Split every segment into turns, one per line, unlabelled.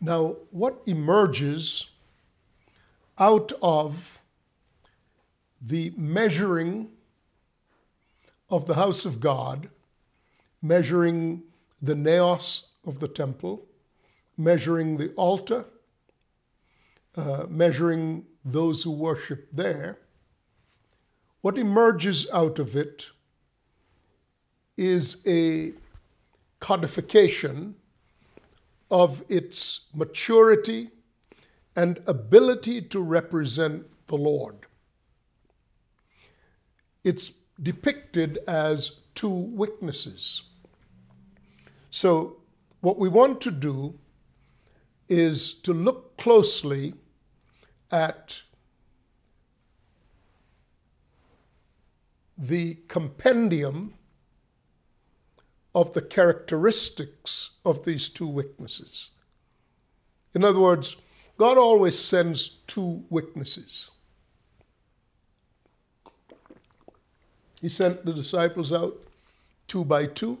Now, what emerges out of the measuring of the house of God, measuring the naos of the temple, measuring the altar, uh, measuring those who worship there, what emerges out of it is a codification of its maturity and ability to represent the Lord. It's depicted as two witnesses. So, what we want to do is to look closely at the compendium of the characteristics of these two witnesses. In other words, God always sends two witnesses. He sent the disciples out two by two.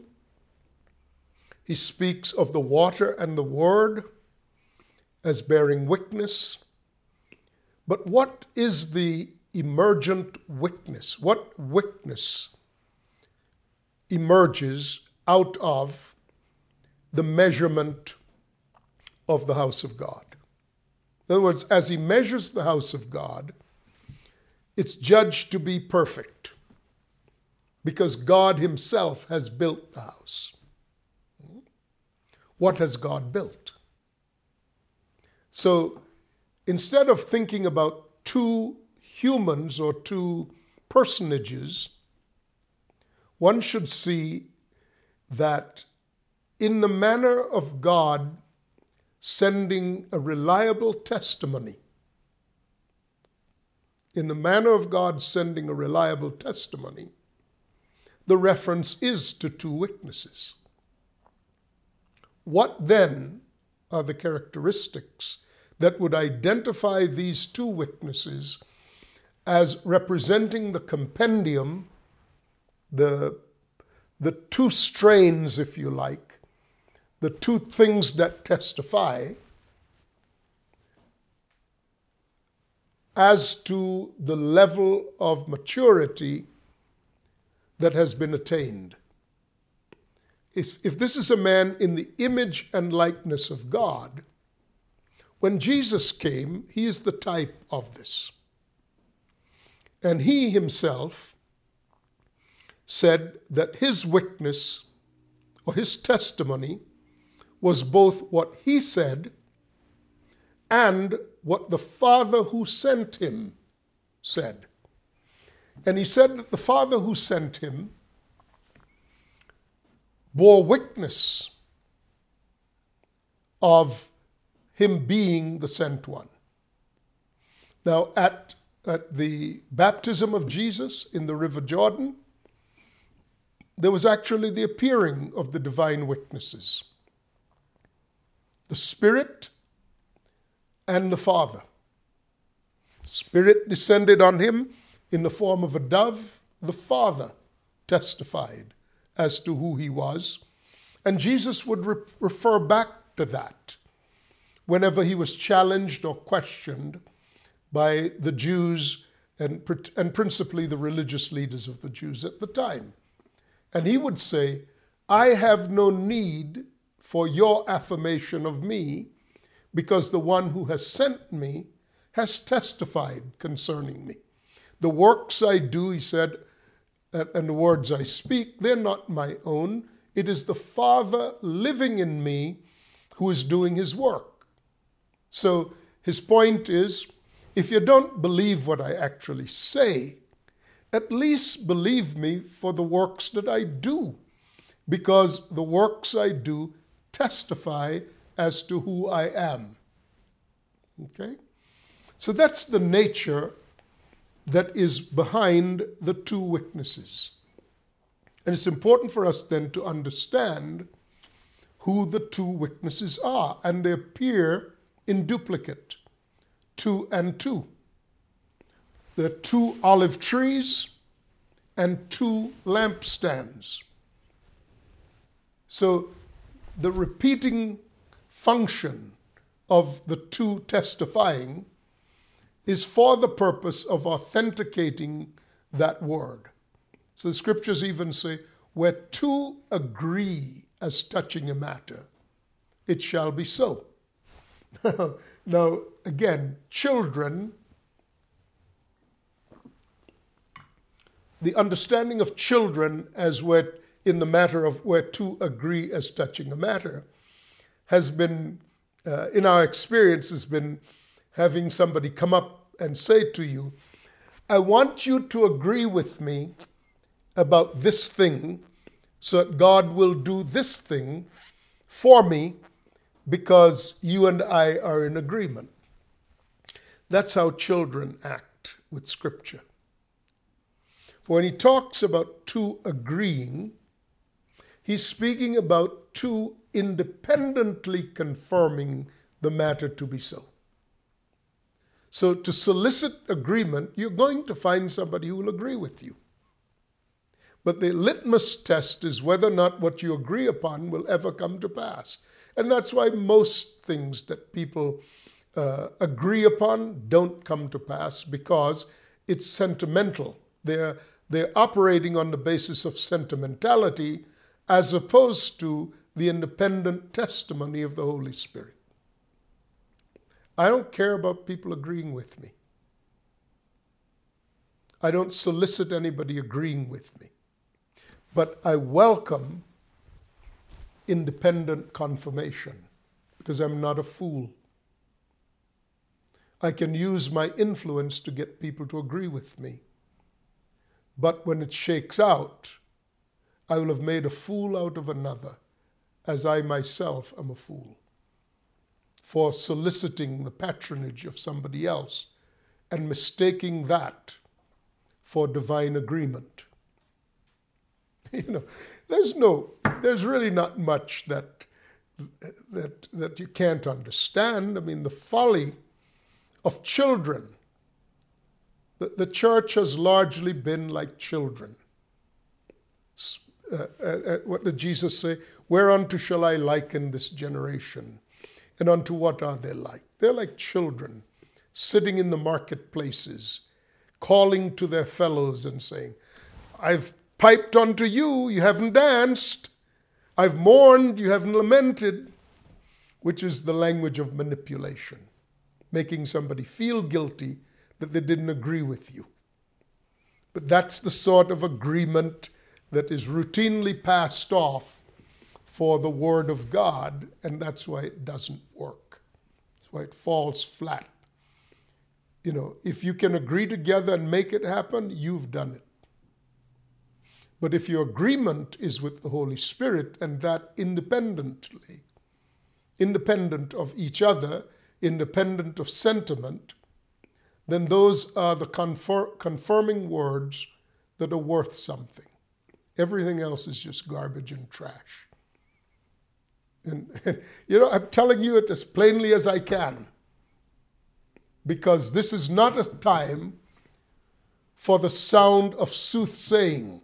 He speaks of the water and the word as bearing witness. But what is the emergent witness? What witness emerges out of the measurement of the house of God? In other words, as he measures the house of God, it's judged to be perfect because God himself has built the house. What has God built? So instead of thinking about two humans or two personages, one should see that in the manner of God sending a reliable testimony, in the manner of God sending a reliable testimony, the reference is to two witnesses. What then are the characteristics that would identify these two witnesses as representing the compendium, the, the two strains, if you like, the two things that testify as to the level of maturity that has been attained. If if this is a man in the image and likeness of God, when Jesus came, he is the type of this. And he himself said that his witness or his testimony was both what he said and what the Father who sent him said. And he said that the Father who sent him bore witness of him being the sent one. Now, at, at the baptism of Jesus in the River Jordan, there was actually the appearing of the divine witnesses the Spirit and the Father. Spirit descended on him in the form of a dove. The Father testified as to who he was. And Jesus would re- refer back to that whenever he was challenged or questioned by the Jews and, and principally the religious leaders of the Jews at the time. And he would say, I have no need for your affirmation of me, because the one who has sent me has testified concerning me. The works I do, he said, and the words I speak, they're not my own. It is the Father living in me who is doing his work. So his point is if you don't believe what I actually say, at least believe me for the works that I do, because the works I do testify as to who I am. Okay? So that's the nature that is behind the two witnesses. And it's important for us then to understand who the two witnesses are, and they appear in duplicate two and two. There are two olive trees and two lampstands. So the repeating function of the two testifying is for the purpose of authenticating that word. So the scriptures even say, where two agree as touching a matter, it shall be so. now, again, children, the understanding of children as where in the matter of where two agree as touching a matter has been, uh, in our experience, has been having somebody come up and say to you, I want you to agree with me about this thing so that God will do this thing for me because you and I are in agreement. That's how children act with Scripture. When he talks about two agreeing, he's speaking about two independently confirming the matter to be so. So, to solicit agreement, you're going to find somebody who will agree with you. But the litmus test is whether or not what you agree upon will ever come to pass. And that's why most things that people uh, agree upon don't come to pass because it's sentimental. They're, they're operating on the basis of sentimentality as opposed to the independent testimony of the Holy Spirit. I don't care about people agreeing with me. I don't solicit anybody agreeing with me. But I welcome independent confirmation because I'm not a fool. I can use my influence to get people to agree with me. But when it shakes out, I will have made a fool out of another, as I myself am a fool, for soliciting the patronage of somebody else and mistaking that for divine agreement. You know, there's no, there's really not much that, that, that you can't understand. I mean, the folly of children. The, the church has largely been like children. Uh, uh, uh, what did Jesus say? Whereunto shall I liken this generation? And unto what are they like? They're like children sitting in the marketplaces, calling to their fellows and saying, I've piped unto you, you haven't danced. I've mourned, you haven't lamented, which is the language of manipulation, making somebody feel guilty that they didn't agree with you. But that's the sort of agreement that is routinely passed off for the Word of God, and that's why it doesn't work. That's why it falls flat. You know, if you can agree together and make it happen, you've done it. But if your agreement is with the Holy Spirit and that independently, independent of each other, independent of sentiment, then those are the confir- confirming words that are worth something. Everything else is just garbage and trash. And, and, you know, I'm telling you it as plainly as I can. Because this is not a time for the sound of soothsaying.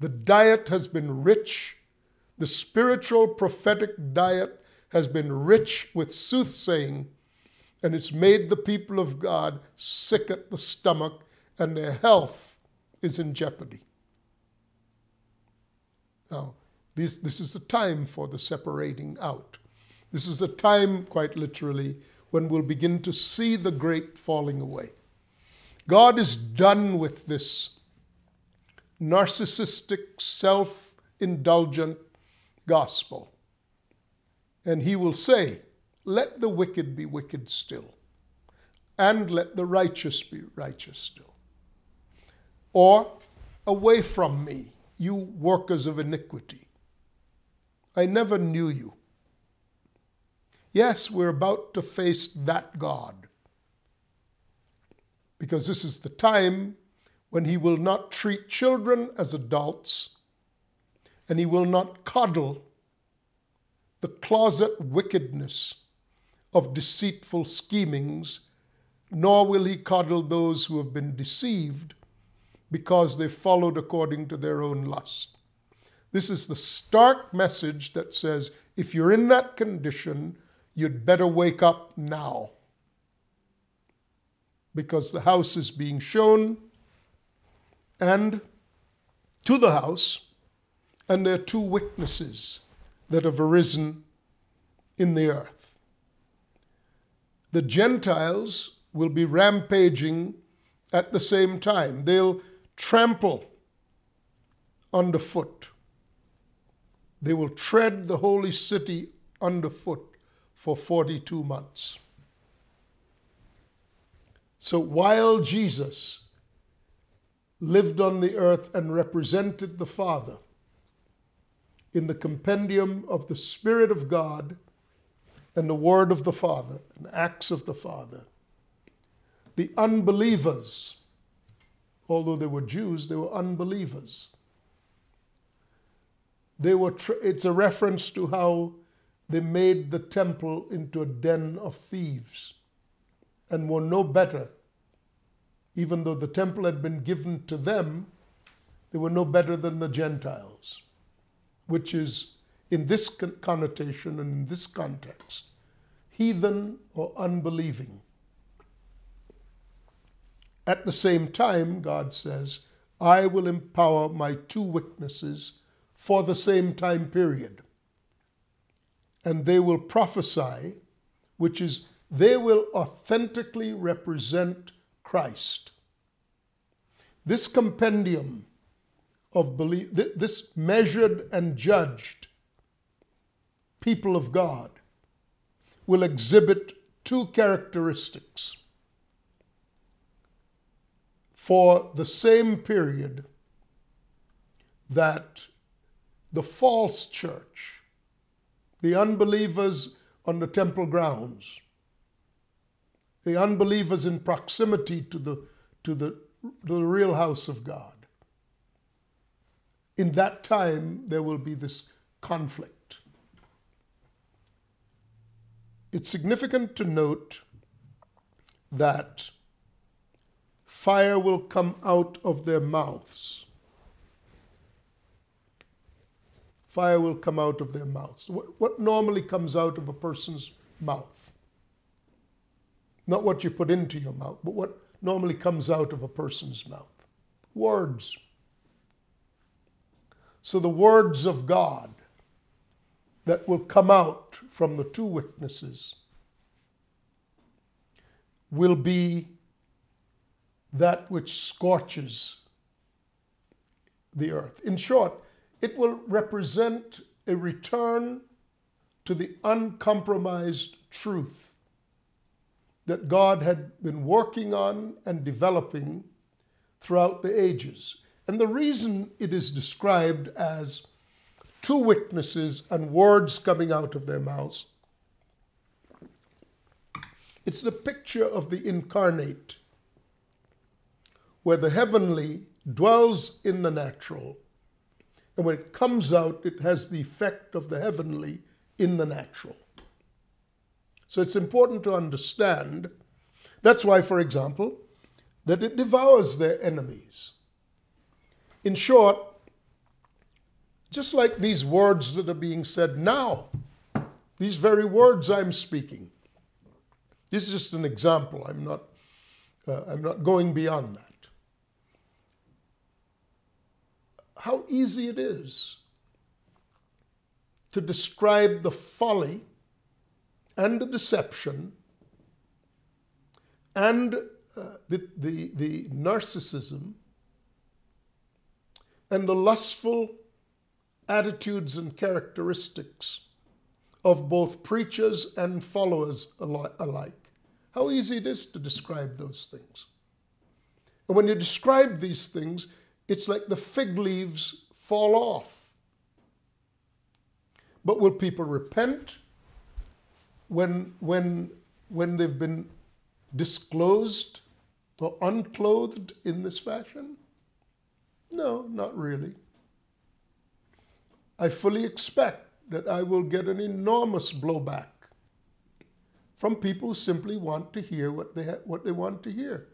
The diet has been rich. The spiritual prophetic diet has been rich with soothsaying, and it's made the people of God sick at the stomach, and their health is in jeopardy. Now, this, this is a time for the separating out. This is a time, quite literally, when we'll begin to see the great falling away. God is done with this narcissistic, self indulgent gospel. And he will say, Let the wicked be wicked still, and let the righteous be righteous still. Or, Away from me, you workers of iniquity. I never knew you. Yes, we're about to face that God. Because this is the time when he will not treat children as adults and he will not coddle the closet wickedness of deceitful schemings, nor will he coddle those who have been deceived because they followed according to their own lust. This is the stark message that says if you're in that condition, you'd better wake up now. Because the house is being shown, and to the house, and there are two witnesses that have arisen in the earth. The Gentiles will be rampaging at the same time. They'll trample underfoot. They will tread the holy city underfoot for 42 months. So while Jesus lived on the earth and represented the Father in the compendium of the Spirit of God and the Word of the Father and acts of the Father, the unbelievers, although they were Jews, they were unbelievers. They were tr- it's a reference to how they made the temple into a den of thieves and were no better. Even though the temple had been given to them, they were no better than the Gentiles, which is, in this connotation and in this context, heathen or unbelieving. At the same time, God says, I will empower my two witnesses for the same time period. And they will prophesy, which is, they will authentically represent Christ. This compendium of belief, this measured and judged people of God, will exhibit two characteristics for the same period that the false church, the unbelievers on the temple grounds, the unbelievers in proximity to the, to the, the real house of God. In that time, there will be this conflict. It's significant to note that fire will come out of their mouths. Fire will come out of their mouths. What, what normally comes out of a person's mouth? Not what you put into your mouth, but what normally comes out of a person's mouth. Words. So the words of God that will come out from the two witnesses will be that which scorches the earth. In short, it will represent a return to the uncompromised truth that God had been working on and developing throughout the ages. And the reason it is described as two witnesses and words coming out of their mouths, it's the picture of the incarnate where the heavenly dwells in the natural. And when it comes out, it has the effect of the heavenly in the natural. So it's important to understand. That's why, for example, that it devours their enemies. In short, just like these words that are being said now, these very words I'm speaking. This is just an example. I'm not, uh, I'm not going beyond that. how easy it is to describe the folly and the deception and uh, the, the, the narcissism and the lustful attitudes and characteristics of both preachers and followers alike. How easy it is to describe those things. And when you describe these things, it's like the fig leaves fall off. But will people repent when, when, when they've been disclosed or unclothed in this fashion? No, not really. I fully expect that I will get an enormous blowback from people who simply want to hear what they, ha- what they want to hear.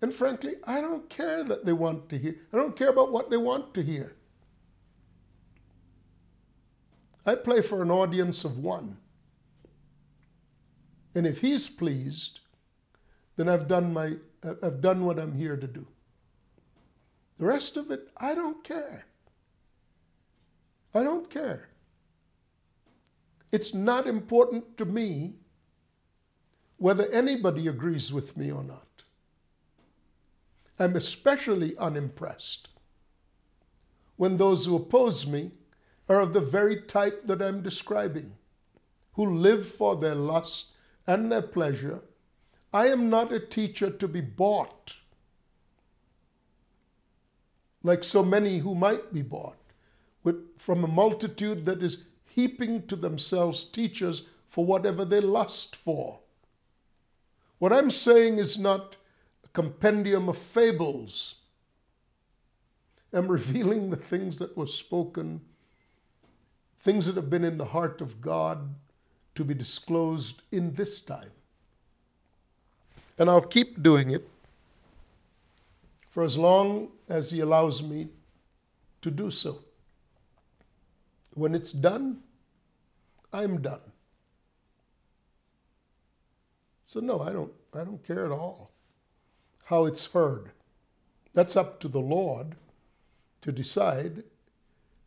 And frankly, I don't care that they want to hear. I don't care about what they want to hear. I play for an audience of one. And if he's pleased, then I've done my I've done what I'm here to do. The rest of it, I don't care. I don't care. It's not important to me whether anybody agrees with me or not. I'm especially unimpressed when those who oppose me are of the very type that I'm describing, who live for their lust and their pleasure. I am not a teacher to be bought like so many who might be bought with, from a multitude that is heaping to themselves teachers for whatever they lust for. What I'm saying is not a compendium of fables. I'm revealing the things that were spoken, things that have been in the heart of God to be disclosed in this time. And I'll keep doing it for as long as He allows me to do so. When it's done, I'm done. So no, I don't I don't care at all how it's heard. That's up to the Lord to decide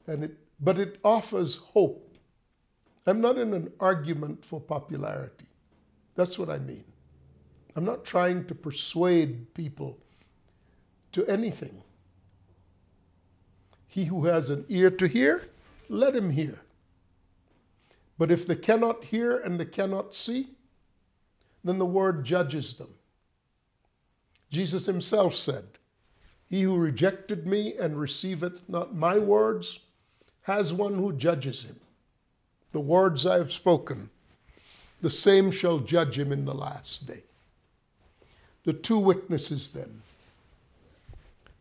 and it but it offers hope. I'm not in an argument for popularity. That's what I mean. I'm not trying to persuade people to anything. He who has an ear to hear, let him hear. But if they cannot hear and they cannot see, then the word judges them. Jesus himself said, He who rejected me and receiveth not my words has one who judges him. The words I have spoken, the same shall judge him in the last day. The two witnesses then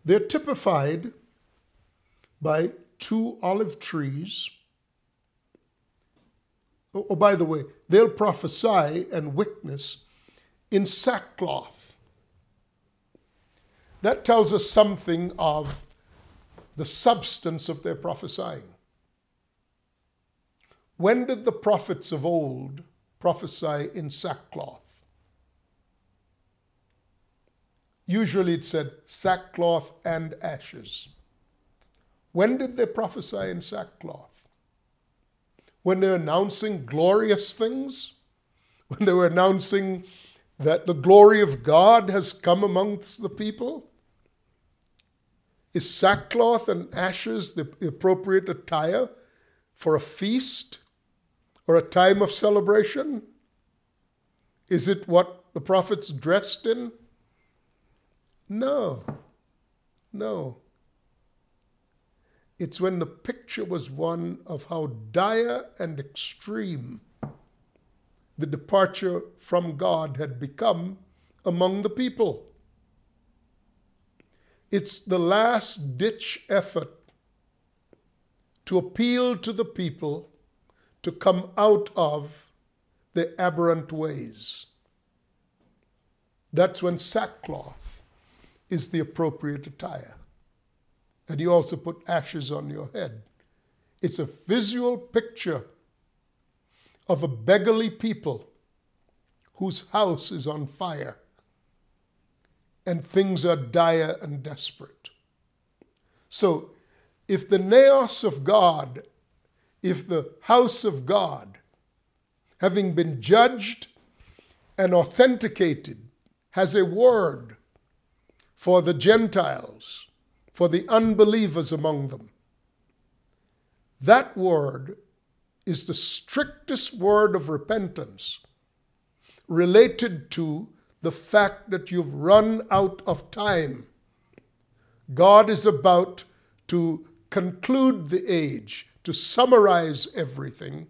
they're typified by two olive trees. Oh, oh, by the way, they'll prophesy and witness in sackcloth. That tells us something of the substance of their prophesying. When did the prophets of old prophesy in sackcloth? Usually it said sackcloth and ashes. When did they prophesy in sackcloth? When they're announcing glorious things? When they were announcing that the glory of God has come amongst the people? Is sackcloth and ashes the appropriate attire for a feast or a time of celebration? Is it what the prophets dressed in? No, no. It's when the picture was one of how dire and extreme the departure from God had become among the people. It's the last ditch effort to appeal to the people to come out of their aberrant ways. That's when sackcloth is the appropriate attire. And you also put ashes on your head. It's a visual picture of a beggarly people whose house is on fire and things are dire and desperate. So, if the naos of God, if the house of God, having been judged and authenticated, has a word for the Gentiles, for the unbelievers among them. That word is the strictest word of repentance related to the fact that you've run out of time. God is about to conclude the age, to summarize everything,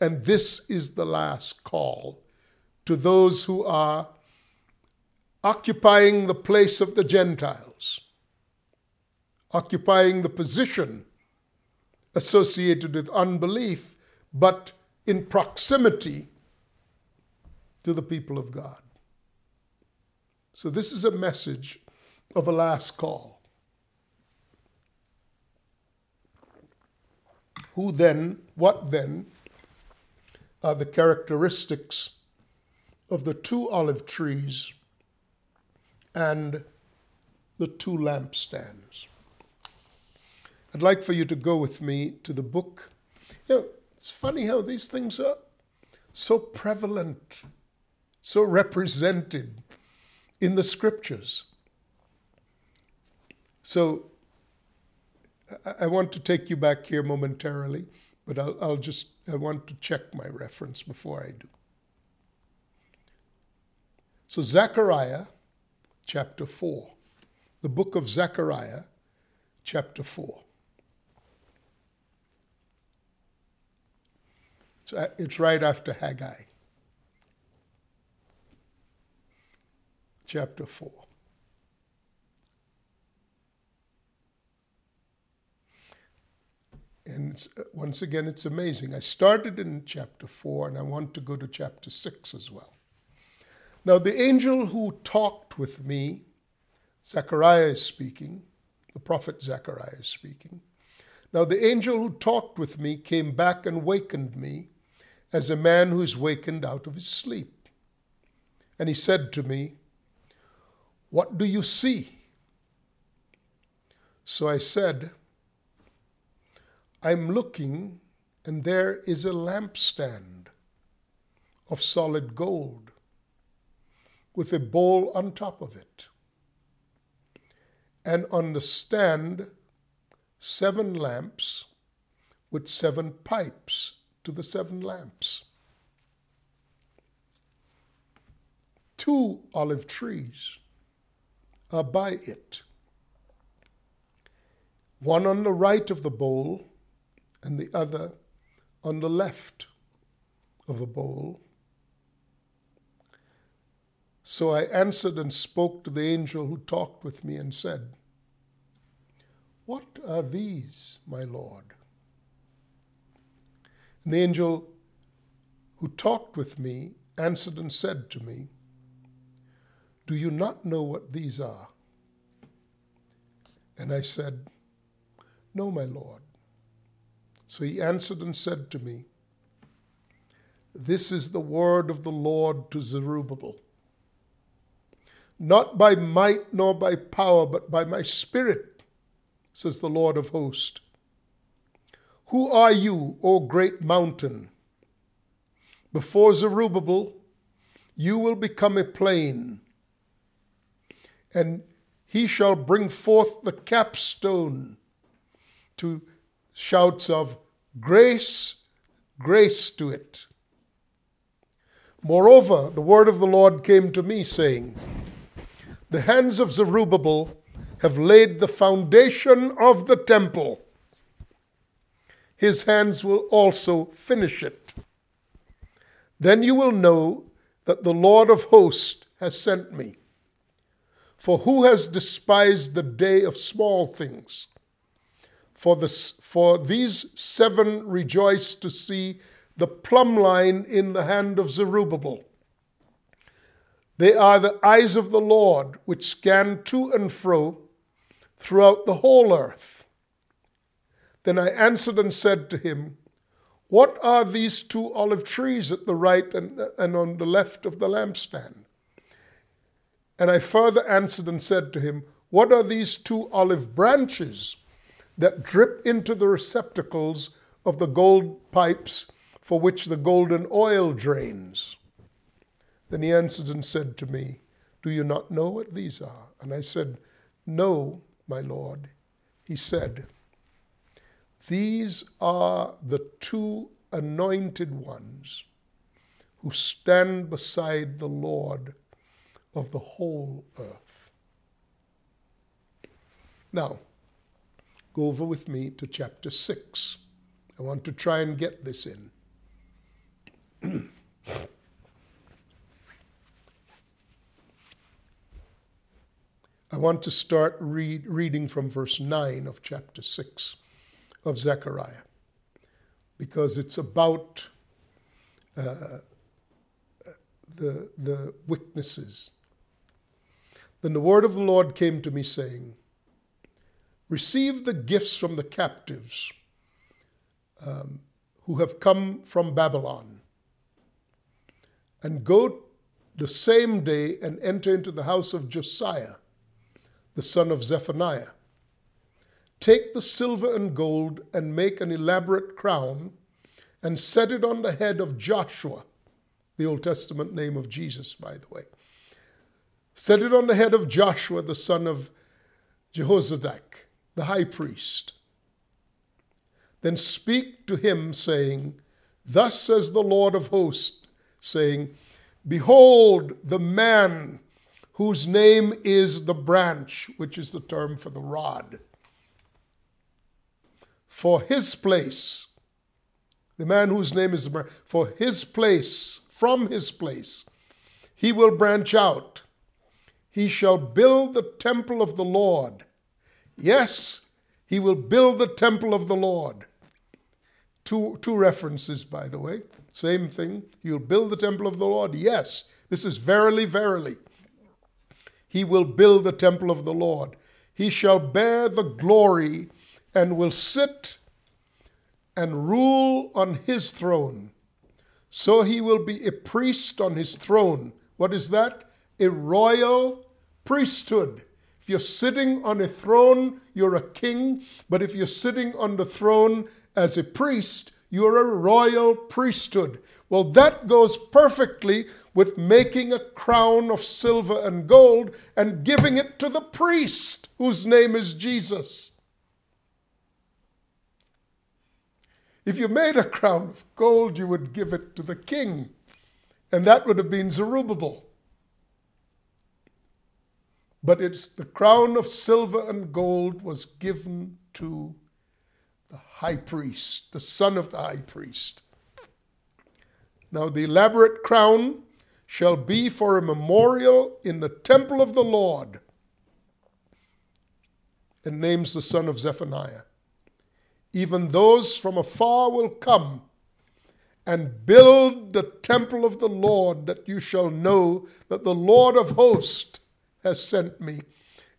and this is the last call to those who are occupying the place of the Gentiles, occupying the position associated with unbelief, but in proximity to the people of God. So, this is a message of a last call. Who then, what then, are the characteristics of the two olive trees and the two lampstands? I'd like for you to go with me to the book. You know, it's funny how these things are so prevalent, so represented in the scriptures. So I want to take you back here momentarily, but I'll, I'll, just, I want to check my reference before I do. So, Zechariah chapter 4, the book of Zechariah chapter 4. It's, it's right after Haggai. Chapter 4. And uh, once again, it's amazing. I started in chapter 4 and I want to go to chapter 6 as well. Now, the angel who talked with me, Zechariah is speaking, the prophet Zechariah is speaking. Now, the angel who talked with me came back and wakened me as a man who is wakened out of his sleep. And he said to me, What do you see? So I said, I'm looking, and there is a lampstand of solid gold with a bowl on top of it. And on the stand, seven lamps with seven pipes to the seven lamps. Two olive trees are by it, one on the right of the bowl and the other on the left of the bowl. So I answered and spoke to the angel who talked with me and said, What are these, my Lord? And the angel who talked with me answered and said to me, Do you not know what these are? And I said, No, my Lord. So he answered and said to me, This is the word of the Lord to Zerubbabel. Not by might nor by power, but by my spirit, says the Lord of hosts. Who are you, O great mountain? Before Zerubbabel, you will become a plain, and he shall bring forth the capstone to shouts of grace, grace to it. Moreover, the word of the Lord came to me, saying, The hands of Zerubbabel have laid the foundation of the temple. His hands will also finish it. Then you will know that the Lord of hosts has sent me. For who has despised the day of small things? For, this, for these seven rejoice to see the plumb line in the hand of Zerubbabel. They are the eyes of the Lord, which scan to and fro throughout the whole earth. Then I answered and said to him, What are these two olive trees at the right and, and on the left of the lampstand? And I further answered and said to him, What are these two olive branches that drip into the receptacles of the gold pipes for which the golden oil drains. Then he answered and said to me, Do you not know what these are? And I said, No, my Lord. He said, These are the two anointed ones who stand beside the Lord of the whole earth. Now, go over with me to chapter 6. I want to try and get this in. I want to start read, reading from verse 9 of chapter 6 of Zechariah because it's about uh, the, the witnesses. Then the word of the Lord came to me, saying, Receive the gifts from the captives um, who have come from Babylon and go the same day and enter into the house of Josiah, the son of Zephaniah. Take the silver and gold and make an elaborate crown and set it on the head of Joshua, the Old Testament name of Jesus, by the way. Set it on the head of Joshua, the son of Jehozadak, the high priest. Then speak to him, saying, Thus says the Lord of hosts, saying, Behold the man whose name is the branch, which is the term for the rod. For his place, the man whose name is for his place, from his place, he will branch out. He shall build the temple of the Lord. Yes, he will build the temple of the Lord. Two, two references, by the way. Same thing. You'll build the temple of the Lord. Yes, this is verily, verily. He will build the temple of the Lord. He shall bear the glory and will sit and rule on his throne. So he will be a priest on his throne. What is that? A royal priesthood. If you're sitting on a throne, you're a king. But if you're sitting on the throne as a priest, you're a royal priesthood. Well, that goes perfectly with making a crown of silver and gold and giving it to the priest whose name is Jesus. If you made a crown of gold, you would give it to the king, and that would have been Zerubbabel. But it's the crown of silver and gold was given to the high priest, the son of the high priest. Now, the elaborate crown shall be for a memorial in the temple of the Lord, and names the son of Zephaniah. Even those from afar will come and build the temple of the Lord, that you shall know that the Lord of hosts has sent me.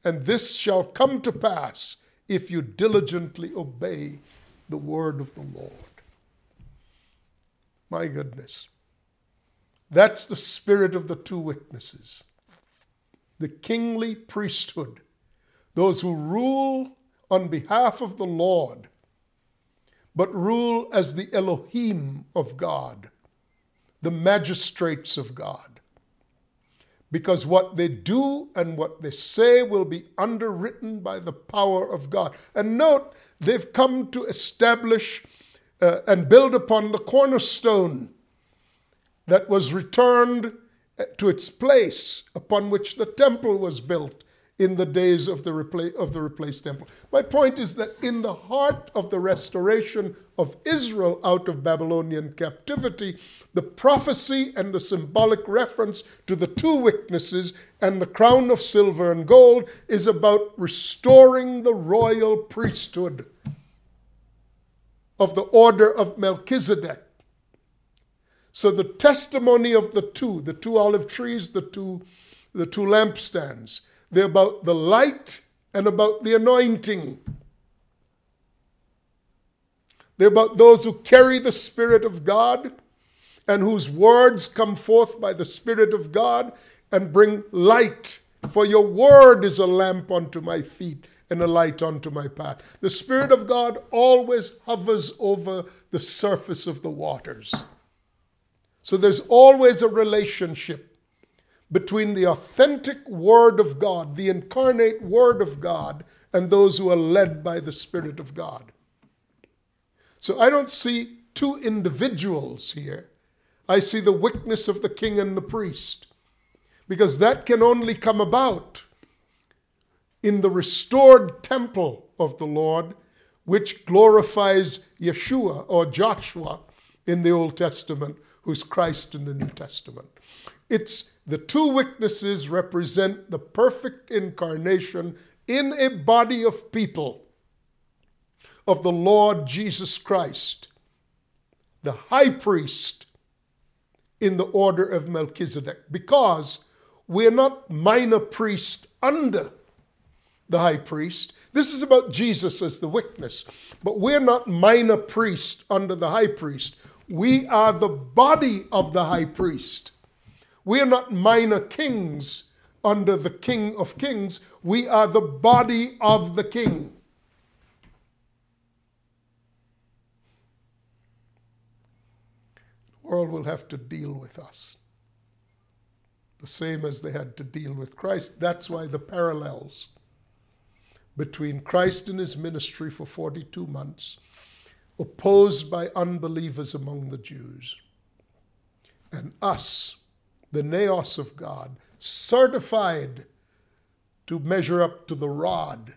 And this shall come to pass if you diligently obey the word of the Lord. My goodness. That's the spirit of the two witnesses. The kingly priesthood, those who rule on behalf of the Lord, but rule as the Elohim of God, the magistrates of God because what they do and what they say will be underwritten by the power of God. And note, they've come to establish uh, and build upon the cornerstone that was returned uh, to its place upon which the temple was built in the days of the, repla- of the replaced temple. My point is that in the heart of the restoration of Israel out of Babylonian captivity, the prophecy and the symbolic reference to the two witnesses and the crown of silver and gold is about restoring the royal priesthood of the order of Melchizedek. So the testimony of the two, the two olive trees, the two, the two lampstands, they're about the light and about the anointing. They're about those who carry the Spirit of God and whose words come forth by the Spirit of God and bring light. For your word is a lamp unto my feet and a light unto my path. The Spirit of God always hovers over the surface of the waters. So there's always a relationship between the authentic Word of God, the incarnate Word of God, and those who are led by the Spirit of God. So I don't see two individuals here. I see the witness of the king and the priest, because that can only come about in the restored temple of the Lord, which glorifies Yeshua or Joshua in the Old Testament, who's Christ in the New Testament. It's the two witnesses represent the perfect incarnation in a body of people of the Lord Jesus Christ, the high priest in the order of Melchizedek, because we're not minor priests under the high priest. This is about Jesus as the witness. But we're not minor priest under the high priest. We are the body of the high priest. We are not minor kings under the King of Kings. We are the body of the King. The world will have to deal with us the same as they had to deal with Christ. That's why the parallels between Christ and his ministry for 42 months, opposed by unbelievers among the Jews, and us, the naos of God, certified to measure up to the rod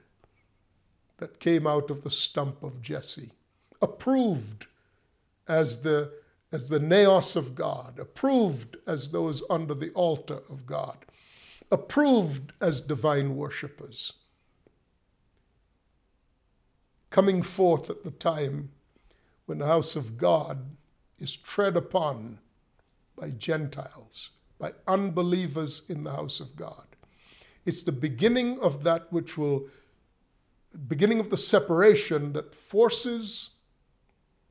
that came out of the stump of Jesse, approved as the as the naos of God, approved as those under the altar of God, approved as divine worshippers coming forth at the time when the house of God is tread upon by Gentiles, by unbelievers in the house of God. It's the beginning of that which will, beginning of the separation that forces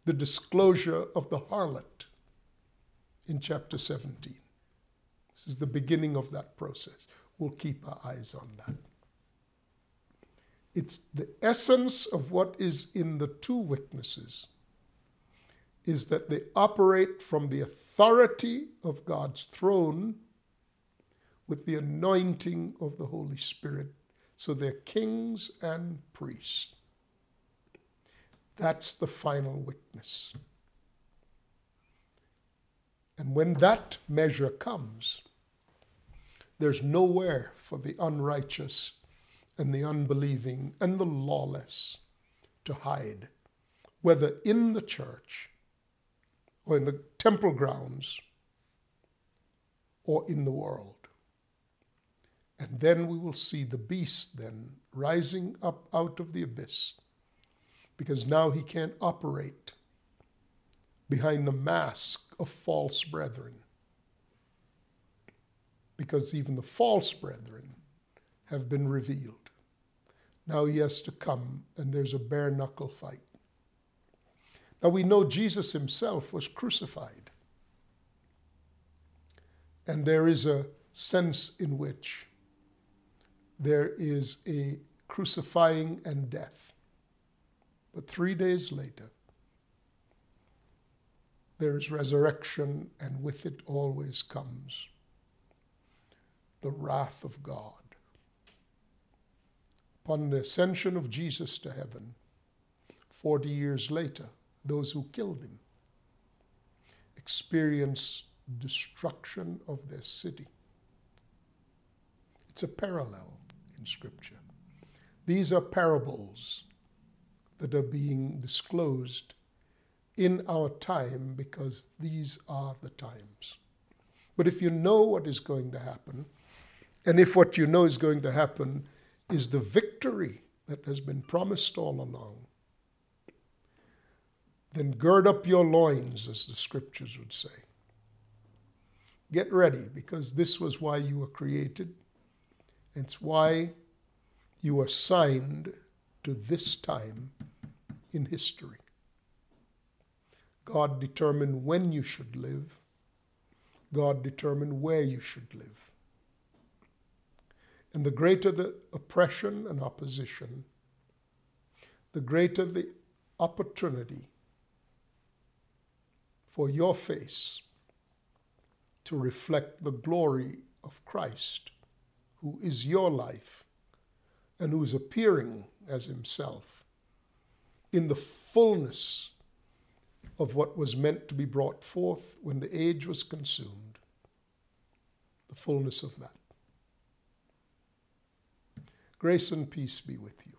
the disclosure of the harlot in chapter 17. This is the beginning of that process. We'll keep our eyes on that. It's the essence of what is in the two witnesses is that they operate from the authority of God's throne with the anointing of the Holy Spirit. So they're kings and priests. That's the final witness. And when that measure comes, there's nowhere for the unrighteous and the unbelieving and the lawless to hide, whether in the church or in the temple grounds or in the world. And then we will see the beast then rising up out of the abyss because now he can't operate behind the mask of false brethren. Because even the false brethren have been revealed. Now he has to come, and there's a bare knuckle fight. Now we know Jesus himself was crucified. And there is a sense in which there is a crucifying and death. But three days later, there is resurrection, and with it always comes the wrath of God upon the ascension of Jesus to heaven, 40 years later, those who killed him experienced destruction of their city. It's a parallel in Scripture. These are parables that are being disclosed in our time because these are the times. But if you know what is going to happen, and if what you know is going to happen is the victory that has been promised all along, then gird up your loins, as the scriptures would say. Get ready, because this was why you were created. It's why you are signed to this time in history. God determined when you should live. God determined where you should live. And the greater the oppression and opposition, the greater the opportunity for your face to reflect the glory of Christ, who is your life and who is appearing as himself in the fullness of what was meant to be brought forth when the age was consumed, the fullness of that. Grace and peace be with you.